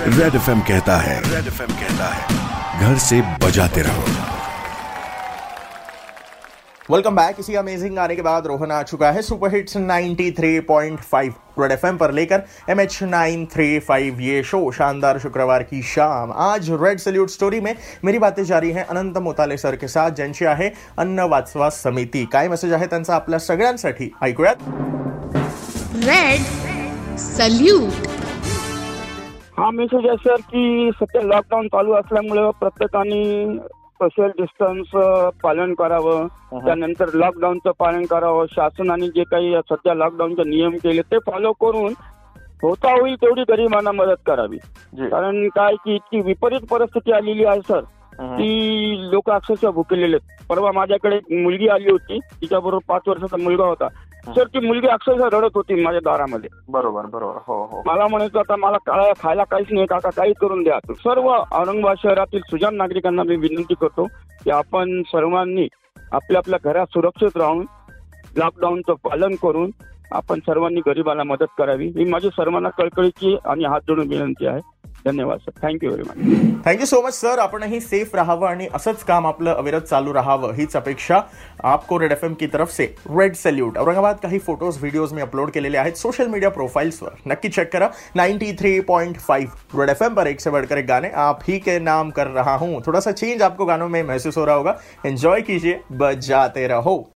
Red F कहता है red F कहता है। घर से बजाते रहो। वेलकम बैक इसी अमेजिंग गाने के बाद रोहन आ चुका है सुपर हिट्स 93.5 रेड एफ़ पर लेकर M H nine three five ये शो शानदार शुक्रवार की शाम। आज रेड सल्यूट स्टोरी में मेरी बातें जारी हैं अनंत मोताले सर के साथ ज्यांची आहे अन्न वाचवा समिती काय मेसेज आहे त्यांचा आपल्या सगळ्यांसाठी। ऐकूयात। रेड सल्यूट हा मेसेज आहे सर की सध्या लॉकडाऊन चालू असल्यामुळे प्रत्येकाने सोशल डिस्टन्स पालन करावं. त्यानंतर लॉकडाऊनचं पालन करावं. शासनाने जे काही सध्या लॉकडाऊनचे नियम केले ते फॉलो करून होता होईल तेवढी गरिबांना मदत करावी. कारण काय की इतकी विपरीत परिस्थिती आलेली आहे सर की लोक अक्षरशः भुकेलेले आहेत. परवा माझ्याकडे मुलगी आली होती. तिच्याबरोबर पाच वर्षाचा मुलगा होता. सर ती मुलगी अक्षरशः रडत होती माझ्या दारामध्ये. बरोबर बरोबर. हो हो. मला म्हणायचं आता मला काय खायला काहीच नाही काका काही करून द्या. सर्व औरंगाबाद शहरातील सुजान नागरिकांना मी विनंती करतो की आपण सर्वांनी आपल्या आपल्या घरात सुरक्षित राहून लॉकडाऊनचं पालन करून आपण सर्वांनी गरिबाला मदत करावी. ही माझी सर्वांना कळकळीची आणि हात जोडून विनंती आहे. धन्यवाद sir thank you very much thank you so much sir आपणही सेफ़ राहावं आणि असंच काम आपलं अविरत चालू राहावं, हीच अपेक्षा आपको रेड एफ़ एम की तरफ़ से. रेड सल्यूट औरंगाबाद काही फ़ोटोज़ व्हिडिओज मी अपलोड केलेले आहेत सोशल मीडिया प्रोफाइल्सवर नक्की चेक करा. 93.5 रेड एफ़ एम पर एक से बढ़कर एक गाने आप ही के नाम कर रहा हूँ. थोड़ा सा चेंज आपको गानों में महसूस हो रहा होगा. एंजॉय कीजिए. बजाते रहो.